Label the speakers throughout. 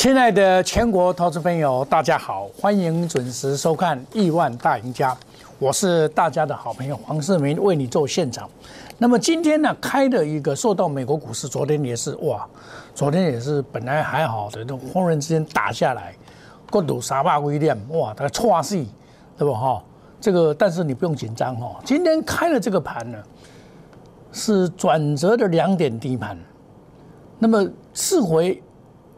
Speaker 1: 亲爱的全国投资朋友，大家好，欢迎准时收看《亿万大赢家》，我是大家的好朋友黄世明，为你做现场。那么今天呢，开的一个受到美国股市昨天也是哇，昨天也是本来还好的，都忽然之间打下来，过度三百威廉哇，它错戏，对不哈？这个但是你不用紧张哈，今天开的这个盘呢，是转折的两点低盘，那么四回。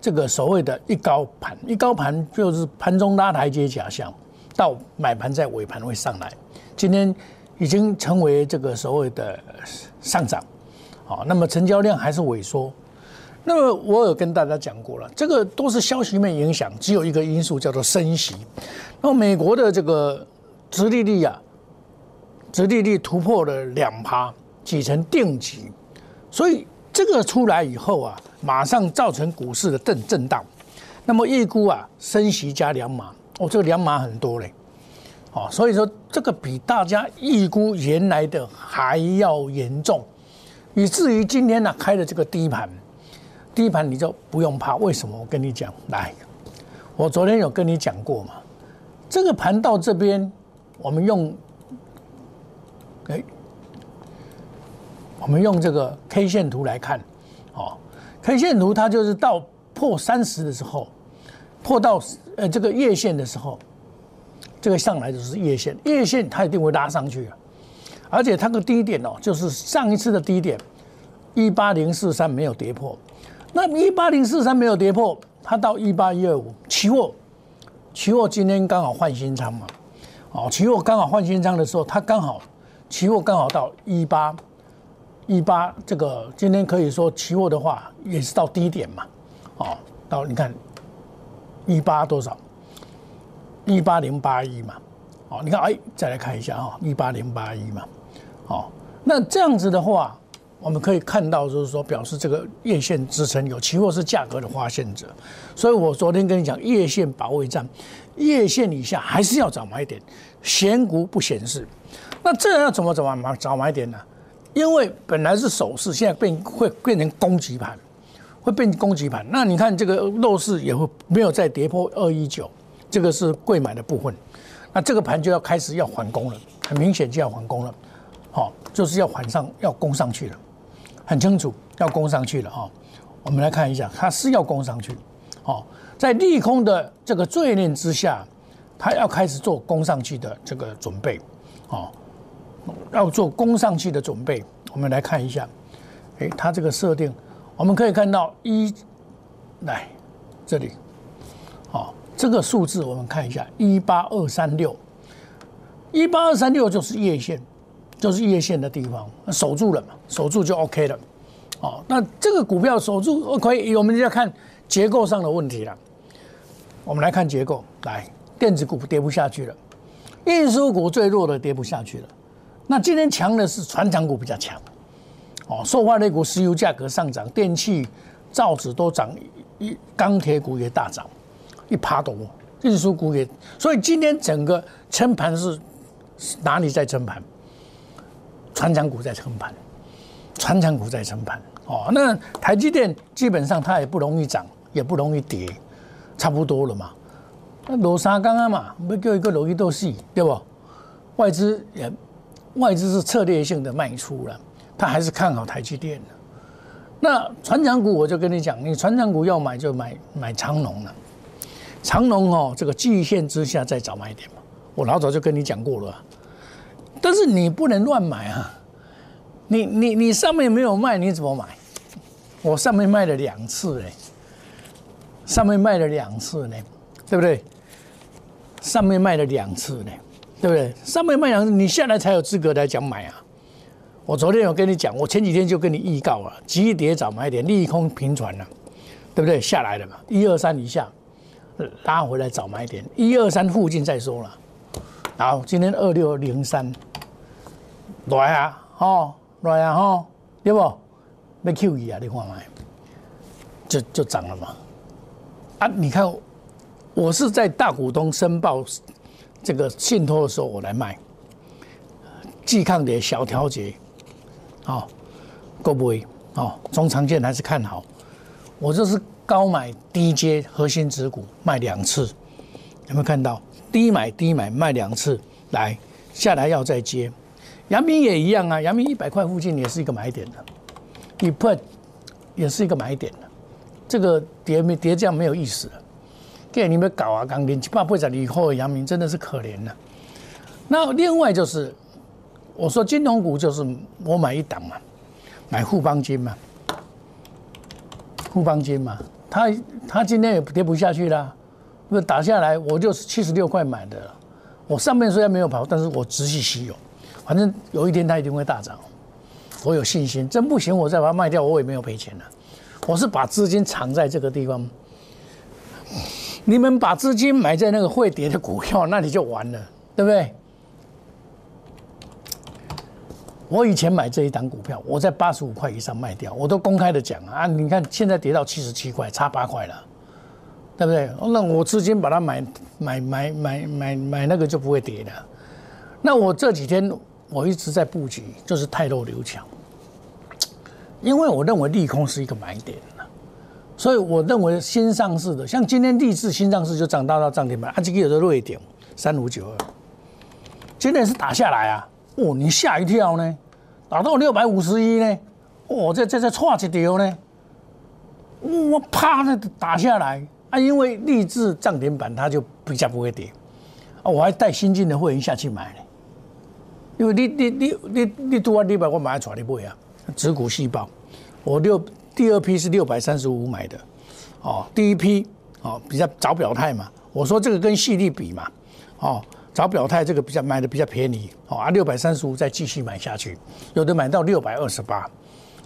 Speaker 1: 这个所谓的一高盘，一高盘就是盘中拉台阶假象，到买盘在尾盘会上来。今天已经成为这个所谓的上涨，好，那么成交量还是萎缩。那么我有跟大家讲过了，这个都是消息面影响，只有一个因素叫做升息。那美国的这个殖利率啊，殖利率突破了两趴，几成定级，所以。这个出来以后啊，马上造成股市的震震荡。那么预估啊，升息加两码，哦，这个两码很多嘞，哦，所以说这个比大家预估原来的还要严重，以至于今天呢开的这个低盘，低盘你就不用怕，为什么？我跟你讲，来，我昨天有跟你讲过嘛，这个盘到这边，我们用，哎。我们用这个 K 线图来看，哦，K 线图它就是到破三十的时候，破到呃这个月线的时候，这个上来就是月线，月线它一定会拉上去啊，而且它的低点哦，就是上一次的低点一八零四三没有跌破，那一八零四三没有跌破，它到一八一二五期货，期货今天刚好换新仓嘛，哦，期货刚好换新仓的时候，它刚好期货刚好到一八。一八这个今天可以说期货的话也是到低点嘛，哦，到你看一八多少？一八零八一嘛，哦，你看哎，再来看一下哈，一八零八一嘛，哦，那这样子的话，我们可以看到就是说表示这个月线支撑有，期货是价格的发现者，所以我昨天跟你讲月线保卫战，月线以下还是要找买点，闲股不显示，那这要怎么怎么买找买点呢？因为本来是守势，现在变会变成攻击盘，会变攻击盘。那你看这个弱势也会没有再跌破二一九，这个是贵买的部分。那这个盘就要开始要反攻了，很明显就要反攻了，好，就是要反上要攻上去了，很清楚要攻上去了哈。我们来看一下，它是要攻上去，好，在利空的这个罪念之下，它要开始做攻上去的这个准备，好。要做攻上去的准备，我们来看一下，哎，它这个设定，我们可以看到一，来这里，好，这个数字我们看一下，一八二三六，一八二三六就是叶线，就是叶线的地方，守住了嘛，守住就 OK 了，哦，那这个股票守住可以，我们就要看结构上的问题了，我们来看结构，来，电子股跌不下去了，运输股最弱的跌不下去了。那今天强的是船厂股比较强，哦，塑化类股石油价格上涨，电器、造纸都涨，一钢铁股也大涨，一趴多，运输股也，所以今天整个撑盘是哪里在撑盘？船厂股在撑盘，船厂股在撑盘，哦，那台积电基本上它也不容易涨，也不容易跌，差不多了嘛。那罗沙刚刚嘛，没叫一个罗伊斗戏，对不？外资也。外资是策略性的卖出了，他还是看好台积电的。那船长股我就跟你讲，你船长股要买就买买长龙了。长龙哦，这个季线之下再找买点嘛。我老早就跟你讲过了，但是你不能乱买啊！你你你上面没有卖，你怎么买？我上面卖了两次嘞，上面卖了两次呢，对不对？上面卖了两次呢。对不对？上面卖阳，你下来才有资格来讲买啊！我昨天有跟你讲，我前几天就跟你预告了，急跌早买点，利空平传了，对不对？下来了嘛，一二三以下拉回来早买点，一二三附近再说了。好，今天二六零三来啊，哦来啊，吼，对不？要 Q 一啊，你看买，就就涨了嘛。啊，你看，我是在大股东申报。这个信托的时候我来卖，季抗跌小调节，好，够不会？哦，中长线还是看好。我这是高买低接核心持股卖两次，有没有看到？低买低买卖两次，来下来要再接。杨明也一样啊，杨明一百块附近也是一个买点的，一破也是一个买点的。这个跌没跌这样没有意思了，给你们搞啊，钢铁七八倍在以后，阳明真的是可怜了。那另外就是，我说金融股就是我买一档嘛，买富邦金嘛，富邦金嘛，它它今天也跌不下去了。那打下来，我就是七十六块买的。我上面虽然没有跑，但是我仔细吸有，反正有一天它一定会大涨，我有信心。真不行，我再把它卖掉，我也没有赔钱了。我是把资金藏在这个地方。你们把资金买在那个会跌的股票，那你就完了，对不对？我以前买这一档股票，我在八十五块以上卖掉，我都公开的讲啊。你看现在跌到七十七块，差八块了。对不对？那我资金把它买买买买买买那个就不会跌的。那我这几天我一直在布局，就是泰弱留强，因为我认为利空是一个买点所以我认为新上市的，像今天立志新上市就涨到到涨停板，啊，这个有的瑞典三五九二，今天是打下来啊，哦，你吓一跳呢，打到六百五十一呢，哦，这这这错一条呢，我啪的打下来。啊，因为立志涨停板，它就比较不会跌啊。我还带新进的会员下去买呢，因为你你你你你多少礼拜我买出来你不会啊？指股细胞，我六第二批是六百三十五买的，哦，第一批哦比较早表态嘛。我说这个跟细粒比嘛，哦早表态这个比较买的比较便宜，哦啊六百三十五再继续买下去，有的买到六百二十八，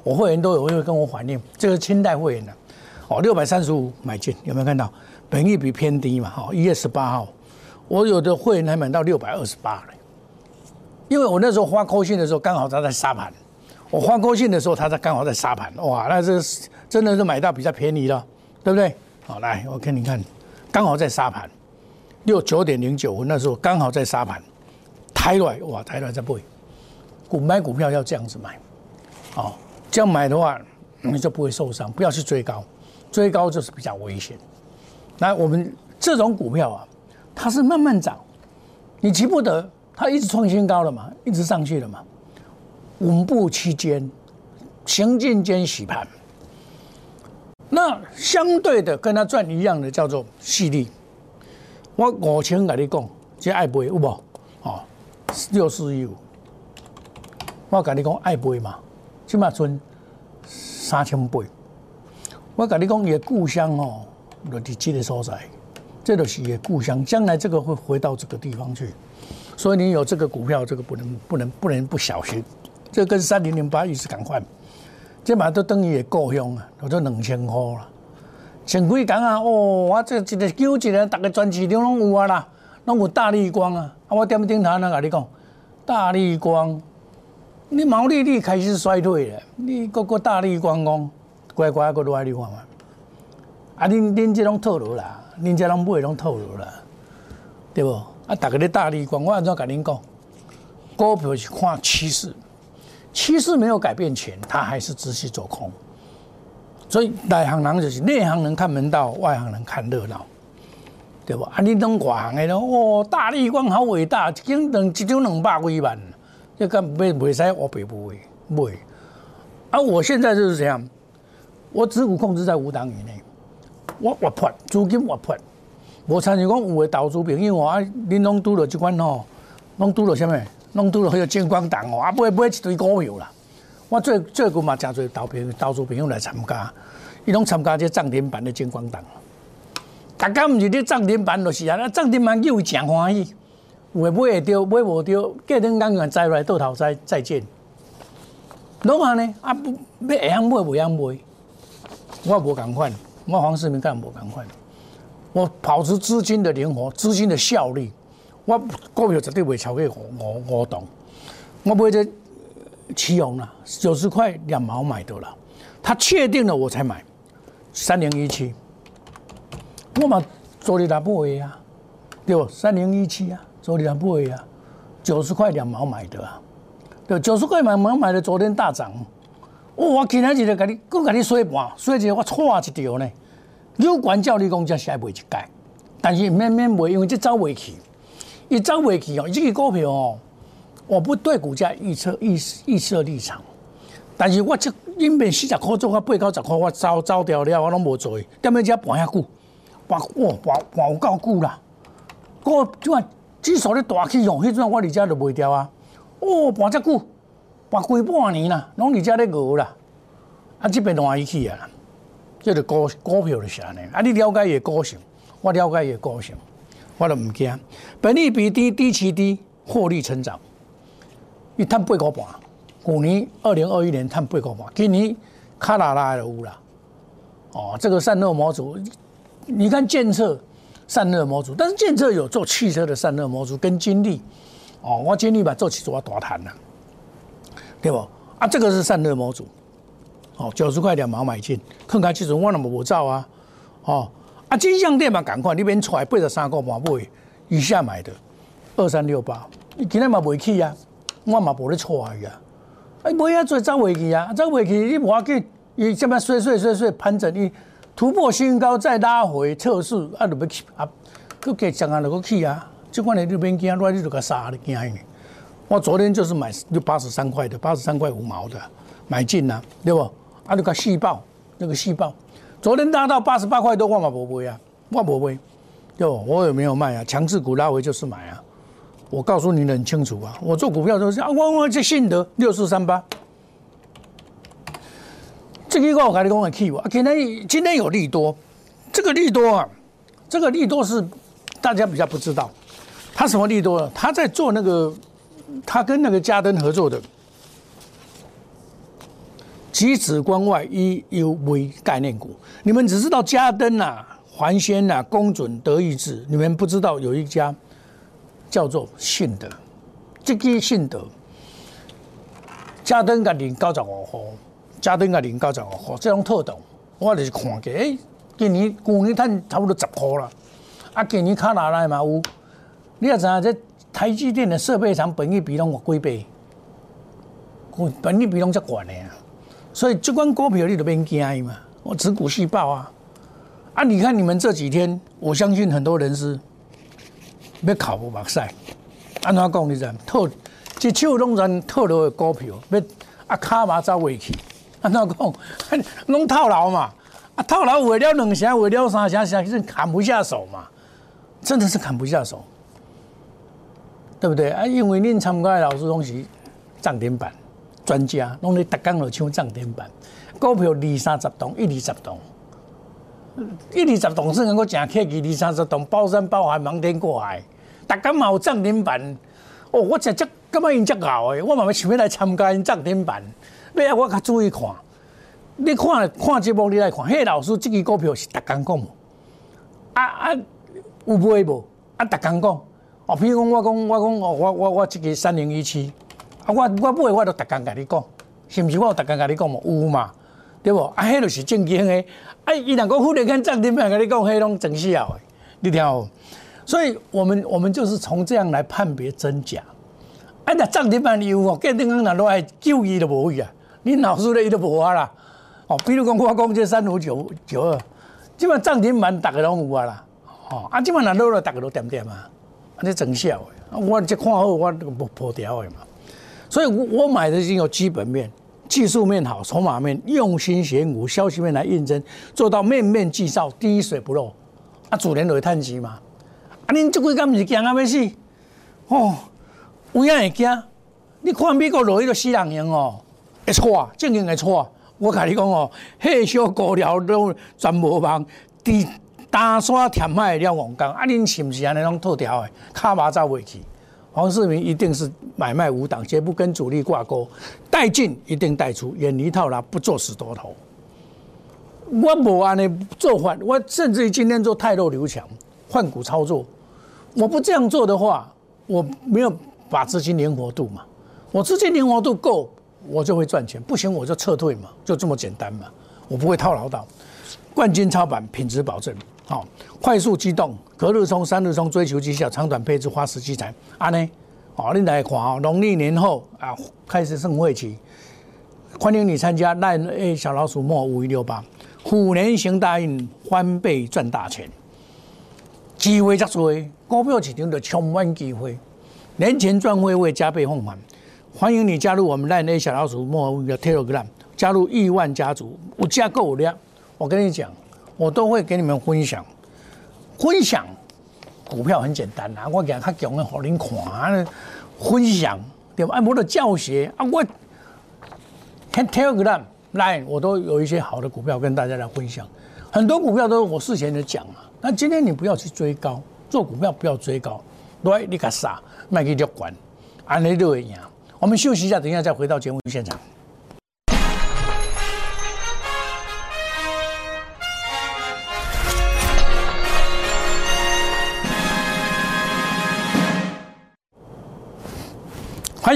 Speaker 1: 我会员都有会跟我反映，这个清代会员的。哦，六百三十五买进，有没有看到？本益比偏低嘛？哈，一月十八号，我有的会员还买到六百二十八了。因为我那时候发高兴的时候，刚好他在杀盘。我发高线的时候，他在刚好在杀盘。哇，那这真的是买到比较便宜了，对不对？好，来，我给你看，刚好在杀盘，六九点零九分那时候刚好在杀盘，抬来哇，抬来在背。股买股票要这样子买，哦，这样买的话，你就不会受伤，不要去追高。追高就是比较危险。那我们这种股票啊，它是慢慢涨，你急不得，它一直创新高了嘛，一直上去了嘛。稳步期间，行进间洗盘。那相对的跟他赚一样的叫做细粒。我五千跟你讲，这爱买有无？哦，六四一五。我跟你讲爱买嘛，起码存三千八。我跟你讲，也故乡哦，落地这个所在，这都是也故乡。将来这个会回到这个地方去，所以你有这个股票，这个不能不能不能不小心。这跟三零零八一直赶快，这嘛都等于也故乡啊，都做两千块了。前几讲啊，哦，我这一个九一个，大个全市场拢有啊啦，拢有大力光啊。啊，我点顶头那跟你讲，大力光，你毛利率开始衰退了，你个个大力光讲。乖乖，个都爱你看嘛！啊，恁恁这拢套路啦，恁这拢买拢套路啦，对不？啊，大家咧大力光，我安怎甲恁讲？股票是看趋势，趋势没有改变前，它还是持续走空。所以内行人就是内行人看门道，外行人看热闹，对不？啊，你拢外行的咯，哦，大力光好伟大，一斤两一张两百几万，这个袂袂使我白不会买。啊，我现在就是这样。我持股控制在五档以内，我我破资金我破，无参像讲有的投资朋友哦，啊，恁拢拄了即款吼，拢拄了啥物？拢拄了迄个金光党哦，啊，买买一堆股票啦。我最最近嘛真侪投朋投资朋友来参加，伊拢参加这涨停板的金光党。大家毋是咧涨停板就是啊，那涨停板又诚欢喜，有诶买会着，买无着，隔天刚刚再来倒头再再见。拢安尼啊，不要会晓买，袂晓买。我无共款，我黄世明干无共款。我保持资金的灵活，资金的效率。我股票绝对袂超过五五五档。我买这奇宏啦，九十块两毛买的了。他确定了我才买。三零一七，我嘛做你那不会啊？对不？三零一七啊，做你那不会啊？九十块两毛买的啊？对，九十块两毛买的，昨天大涨。我今仔日就甲你，搁甲你说一半，说一个我错一条呢。有管教你讲，这是卖一改，但是免免卖，因为这走未去，一走未去哦，这个股票哦，我不对股价预测预预测立场，但是我这因为四十块做到八九十块，我走走掉了，我拢无做，踮咧遮盘遐久，盘哇盘盘有够久啦，股即款指数咧大起哦，迄阵我伫遮就卖掉啊，哦盘遮久，盘规半年啦，拢伫遮咧熬啦，啊这边乱去啊。这个股股票就是安尼，啊！你了解伊个性，我了解伊个个性，我都唔惊。本利比低，低其低，获利成长。伊赚八块半，去年二零二一年赚八块半，今年卡拉拉的有啦。哦，这个散热模组，你看建测散热模组，但是建测有做汽车的散热模组跟金利，哦，我金利把做起做大谈了，对不？啊，这个是散热模组。哦，九十块两毛买进，看看其实我那么无走啊，哦，啊金项店嘛，赶快你边出来八十三个半买，以下买的二三六八，你今天嘛未去啊，我嘛无咧出来呀，哎，买啊做走未去啊，走未去你无要紧，伊这么碎碎碎碎盘整，伊突破新高再拉回测试，啊就要去啊，佮加上啊就佮去啊，这款的你边惊，我你就佮杀你惊呢。我昨天就是买就八十三块的，八十三块五毛的买进啊，对不？啊，你个细胞，那个细胞，昨天拉到八十八块多，我嘛不买啊，万不买，哟，我有没有卖啊？强势股拉回就是买啊，我告诉你很清楚啊，我做股票都是啊，我我这信德六四三八，这个我跟你讲的 key 啊，今天今天有利多，这个利多啊，这个利多是大家比较不知道，他什么利多？他在做那个，他跟那个嘉登合作的。极紫光外 EUV 概念股，你们只知道嘉登呐、环纤呐、公准、德意志，你们不知道有一家叫做信德，这个信德，嘉登个零九十五号，嘉登个零九十五号，这种特动，我就是看过，哎，今年去年赚差不多十块了，啊，今年卡哪来嘛有？你也知影这台积电的设备厂本益比拢有几倍，本益比拢足悬的啊！所以这关股票你都别惊嘛，我持股细胞啊，啊！你看你们这几天，我相信很多人是要考不目赛，安怎讲你知？套这手拢在套牢的股票，要啊卡嘛走未去，安怎讲？拢套牢嘛，啊套牢为了两成，为了三成，实是砍不下手嘛，真的是砍不下手，对不对？啊，因为恁参加的老师拢是涨停板。专家拢咧逐工就抢涨停板，股票二三十栋，一二十栋，一二十栋是能够真客气，二三十栋包山包海，瞒天过海，逐工嘛有涨停板。哦，我真真感觉因真牛诶，我嘛要想要来参加因涨停板。要啊，我较注意看，你看看节目你来看，迄老师即支股票是逐工讲无，啊啊有买无？啊逐工讲，哦，譬如讲我讲我讲哦，我我我即支三零一七。啊，我我买我都逐工甲你讲，是毋是？我有逐工甲你讲嘛，有嘛，对不？啊，迄就是正经诶。啊，伊若讲忽然间涨停板甲你讲，迄拢真死诶，你听有？所以我们我们就是从这样来判别真假。啊，那涨停板有哦，隔天刚若落来救伊都无去啊，你老师咧伊都无啊啦。哦，比如讲我讲这三五九九二，即摆涨停板逐个拢有啊啦。哦，啊，即摆若落了，逐个都点点啊，啊，这真笑诶。我这看好，我破破掉诶嘛。所以，我我买的已经有基本面、技术面好，筹码面用心选股，消息面来验证，做到面面俱到，滴水不漏。啊，主人就会叹息嘛。啊，恁这几间不是惊啊要死？哦，有影会惊？你看美国落去个死人样哦，会错啊，正经会错啊。我甲你讲哦，迄小股票都全无望，伫大山填海了王刚。啊，恁是毋是安尼拢套条的？卡马走未去？黄世明一定是买卖无档，绝不跟主力挂钩，带进一定带出，远离套牢，不做死多头。我无安尼做法，我甚至于今天做太弱留强，换股操作。我不这样做的话，我没有把资金灵活度嘛。我资金灵活度够，我就会赚钱；不行，我就撤退嘛，就这么简单嘛。我不会套牢到，冠军操盘，品质保证。好，快速机动，隔日冲、三日冲，追求绩效，长短配置，花时机财。安呢，好，你来看哦。农历年后啊，开始盛会期，欢迎你参加。赖 A 小老鼠莫五一六八，虎年行大运，翻倍赚大钱。机会真多，股票市场就充满机会。年前赚会会加倍奉还，欢迎你加入我们赖内小老鼠莫乌的 Telegram，加入亿万家族，我加够量。我跟你讲，我都会给你们分享。分享股票很简单啊，我讲他讲的好您看，分享对吧？按我的教学啊，我 Telegram 来，我都有一些好的股票跟大家来分享。很多股票都是我事前的讲嘛，那今天你不要去追高，做股票不要追高，对，你卡傻。卖给就管，安尼就会赢。我们休息一下，等一下再回到节目现场。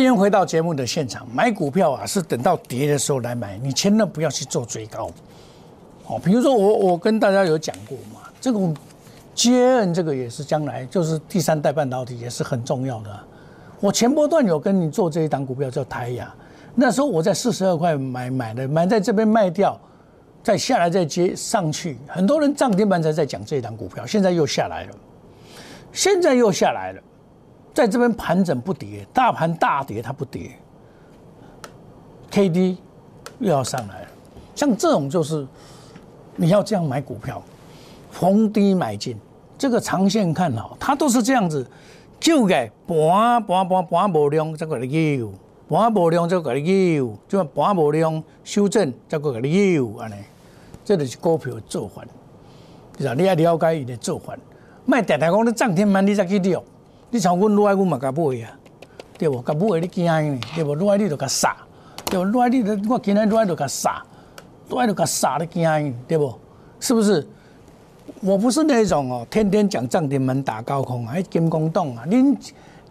Speaker 1: 欢迎回到节目的现场。买股票啊，是等到跌的时候来买，你千万不要去做追高。哦，比如说我我跟大家有讲过嘛，这种。接任这个也是将来就是第三代半导体也是很重要的。我前波段有跟你做这一档股票叫台亚，那时候我在四十二块买买的，买在这边卖掉，再下来再接上去。很多人涨停板才在讲这一档股票，现在又下来了，现在又下来了，在这边盘整不跌，大盘大跌它不跌，K D 又要上来了。像这种就是你要这样买股票。逢低买进，这个长线看好，它都是这样子，就给盘盘盘盘无量，再过来有，盘无量再过来有，就盘无量修正再过来有，安尼，这就是股票做法，是吧？你要了解伊的做法，卖常常讲你涨停板你才去钓，你像阮女爱阮嘛甲买啊，对无？甲买你惊呢，对无？女爱你就甲杀，对无？女爱你，我今日女爱就甲杀，女爱就甲杀你惊，对无？是不是？我不是那种哦，天天讲涨停板打高空啊，迄金光洞啊！恁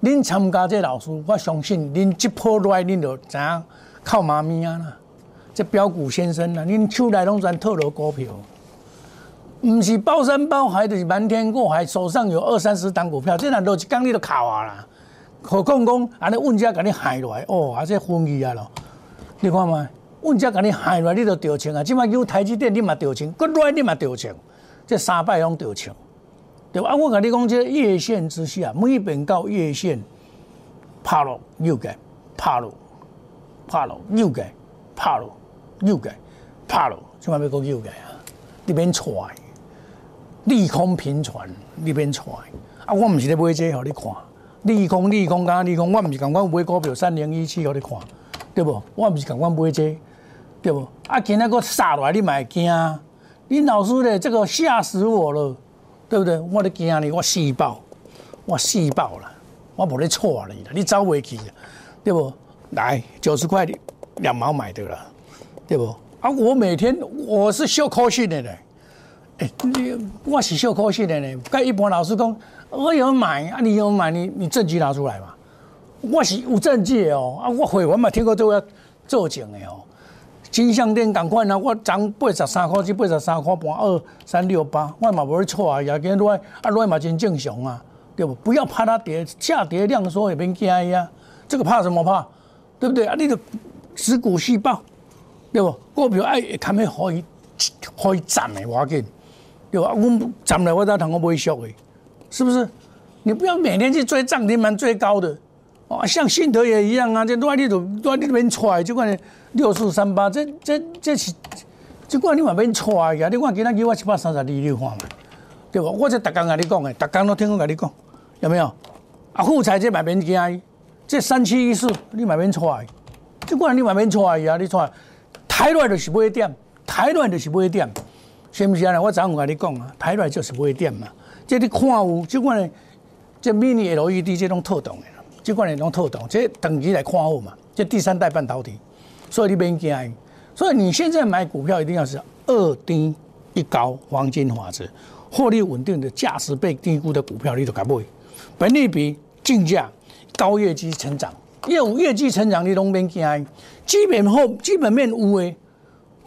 Speaker 1: 恁参加这老师，我相信恁一破来，恁就知影靠妈咪啊啦！这标股先生啊，恁手内拢全套牢股票，唔是包山包海，就是瞒天过海，手上有二三十档股票，这两都一讲你都考啊啦！何况讲安尼问家甲你害落来，哦，啊这分去啊咯！你看嘛，问家甲你害落来，你都掉钱啊！即摆有台积电，你嘛掉钱；，国来你嘛掉钱。这三摆拢着枪，对吧？啊，我跟你讲，这月线之下，每边到月线，拍落又改，拍落，拍落又改，拍落又改，拍落，千万别讲又改啊！你免踹，利空频传，你免踹。啊，我唔是咧买这，互你看，利空利空讲利空，我唔是讲我买股票三零一七，互你看，对不？我唔是讲我买这，对不？啊，今仔个杀落来，你咪惊。你老师咧，这个吓死我了，对不对？我咧惊你，我死爆，我死爆了，我无咧错你了，你走未去，对不？来九十块两毛买的了，对不？啊，我每天我是秀科信的嘞，哎，你我是秀科信的呢。跟一般老师讲，我有买啊，你有买，你你证据拿出来嘛？我是有证据的哦，啊，我会员嘛听过都要做证的哦。金项店同款啊！我涨八十三块至八十三块半二三六八，我嘛无咧错啊！也见落啊落嘛真正常啊，对不？不要怕它跌，下跌量缩也别惊呀。这个怕什么怕？对不对啊？你的持股细胞，对不？股票爱看咩可以可以涨的我紧，对吧？我涨了我再谈我买俗的，是不是？你不要每天去追涨停板最高的。哦，像信德也一样啊，这乱你都乱你那边踹，就管六四三八，这这这是，这管你那边踹呀，你看今仔给我七百三十二，你看嘛，对不？我这逐工跟你讲的，逐工都听我跟你讲，有没有？啊，富彩这买边惊，这三七一四你买边踹，就管你买边踹呀，你踹，台来就是买点，台来就是买点，是不是啊？我早有跟你讲啊，台来就是买点嘛，这你看有，就管这 mini LED 这种特动的。即款你拢透懂，这等级来看好嘛？这第三代半导体，所以你别惊。所以你现在买股票一定要是二低一高黄金法则，获利稳定的价值被低估的股票，你都敢买。本利比、竞价、高业绩成长，业务业绩成长你拢别惊。基本后基本面有诶，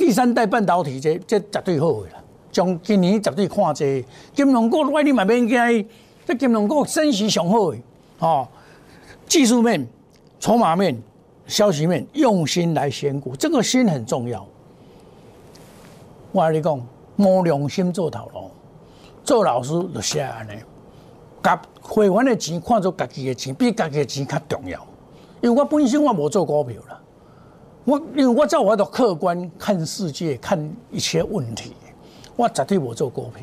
Speaker 1: 第三代半导体这这绝对好诶啦。从今年绝对看这金融股，你嘛别惊。这金融股升息上好诶，哦。技术面、筹码面、消息面，用心来选股，这个心很重要。我跟你讲，无良心做头路，做老师就是安尼，甲会员的钱看作家己的钱，比家己的钱较重要。因为我本身我无做股票啦，我因为我在我的客观看世界，看一切问题，我绝对无做股票。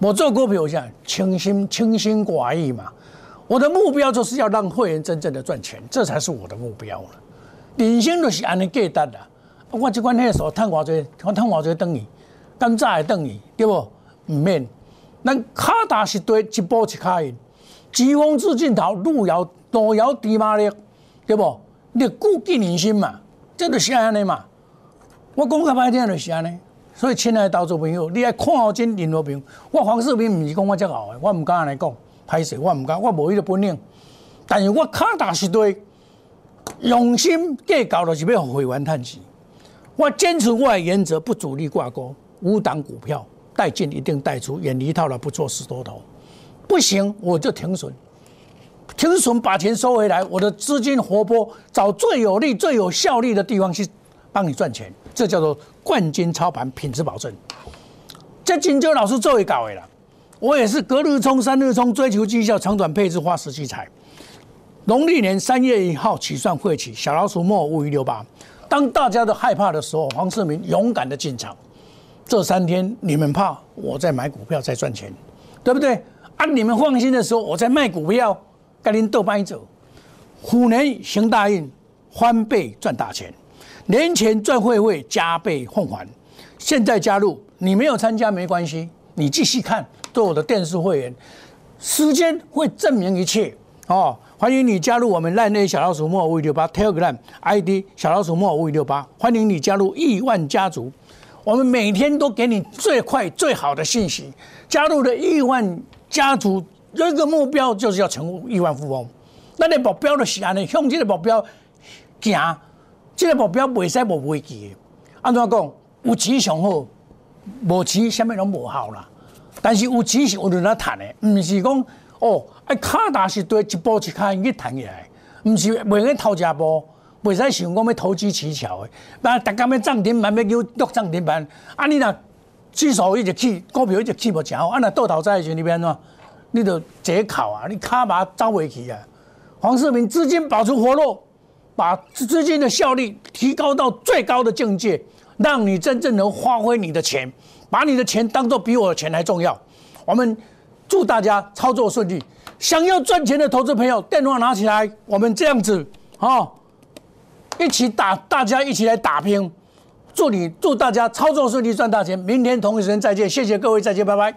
Speaker 1: 我做股票我讲清心清心寡欲嘛，我的目标就是要让会员真正的赚钱，这才是我的目标了。人生就是安尼价值啦。我即款迄数趁偌济，我趁偌济等于，敢早会等于，对不？毋免。咱卡踏实地，一步一卡印。疾风知尽头，路遥路遥知马力，对不？你顾忌人心嘛，这就是安尼嘛。我讲较歹听就是安尼。所以，亲爱的投资朋友，你爱看好真任何朋我黄世明毋是讲我遮敖的，我毋敢安尼讲，歹势，我毋敢，我无迄个本领。但是我卡踏实地，用心计较，就是要会员趁钱。我坚持我的原则，不主力挂钩，五档股票带进一定带出，远离套牢，不做死多头。不行我就停损，停损把钱收回来，我的资金活泼，找最有利、最有效率的地方去帮你赚钱，这叫做冠军操盘，品质保证。这金州老师做会搞的啦，我也是隔日冲、三日冲，追求绩效，长短配置，花时器材。农历年三月一号起算会起，小老鼠末五一六八。当大家都害怕的时候，黄世明勇敢的进场。这三天你们怕，我在买股票在赚钱，对不对？啊，你们放心的时候，我在卖股票，跟您斗班走。虎年行大运，翻倍赚大钱，年前赚会会加倍奉还。现在加入，你没有参加没关系，你继续看，做我的电视会员，时间会证明一切哦。欢迎你加入我们烂内小老鼠莫五六八 Telegram ID 小老鼠莫五六八，欢迎你加入亿万家族。我们每天都给你最快最好的信息。加入的亿万家族有一个目标，就是要成为亿万富翁。那你目标就是安尼，向这个目标行，这个目标袂使无危机的。安怎讲？有钱上好，无钱什么拢无效啦。但是有钱是有人来谈的，唔是讲。哦，哎，卡踏实地一步一卡去谈起来，毋是袂去偷食步，袂使想讲要投机取巧的。那大家要涨停板，要叫剁涨停板，啊，你若指数一直起，股票一直起无正好，啊，若倒头在时你变怎？你得解考啊，你卡把走袂去啊。黄世明资金保持活络，把资金的效率提高到最高的境界，让你真正能发挥你的钱，把你的钱当做比我的钱还重要。我们。祝大家操作顺利！想要赚钱的投资朋友，电话拿起来，我们这样子哦，一起打，大家一起来打拼。祝你，祝大家操作顺利，赚大钱！明天同一时间再见，谢谢各位，再见，拜拜。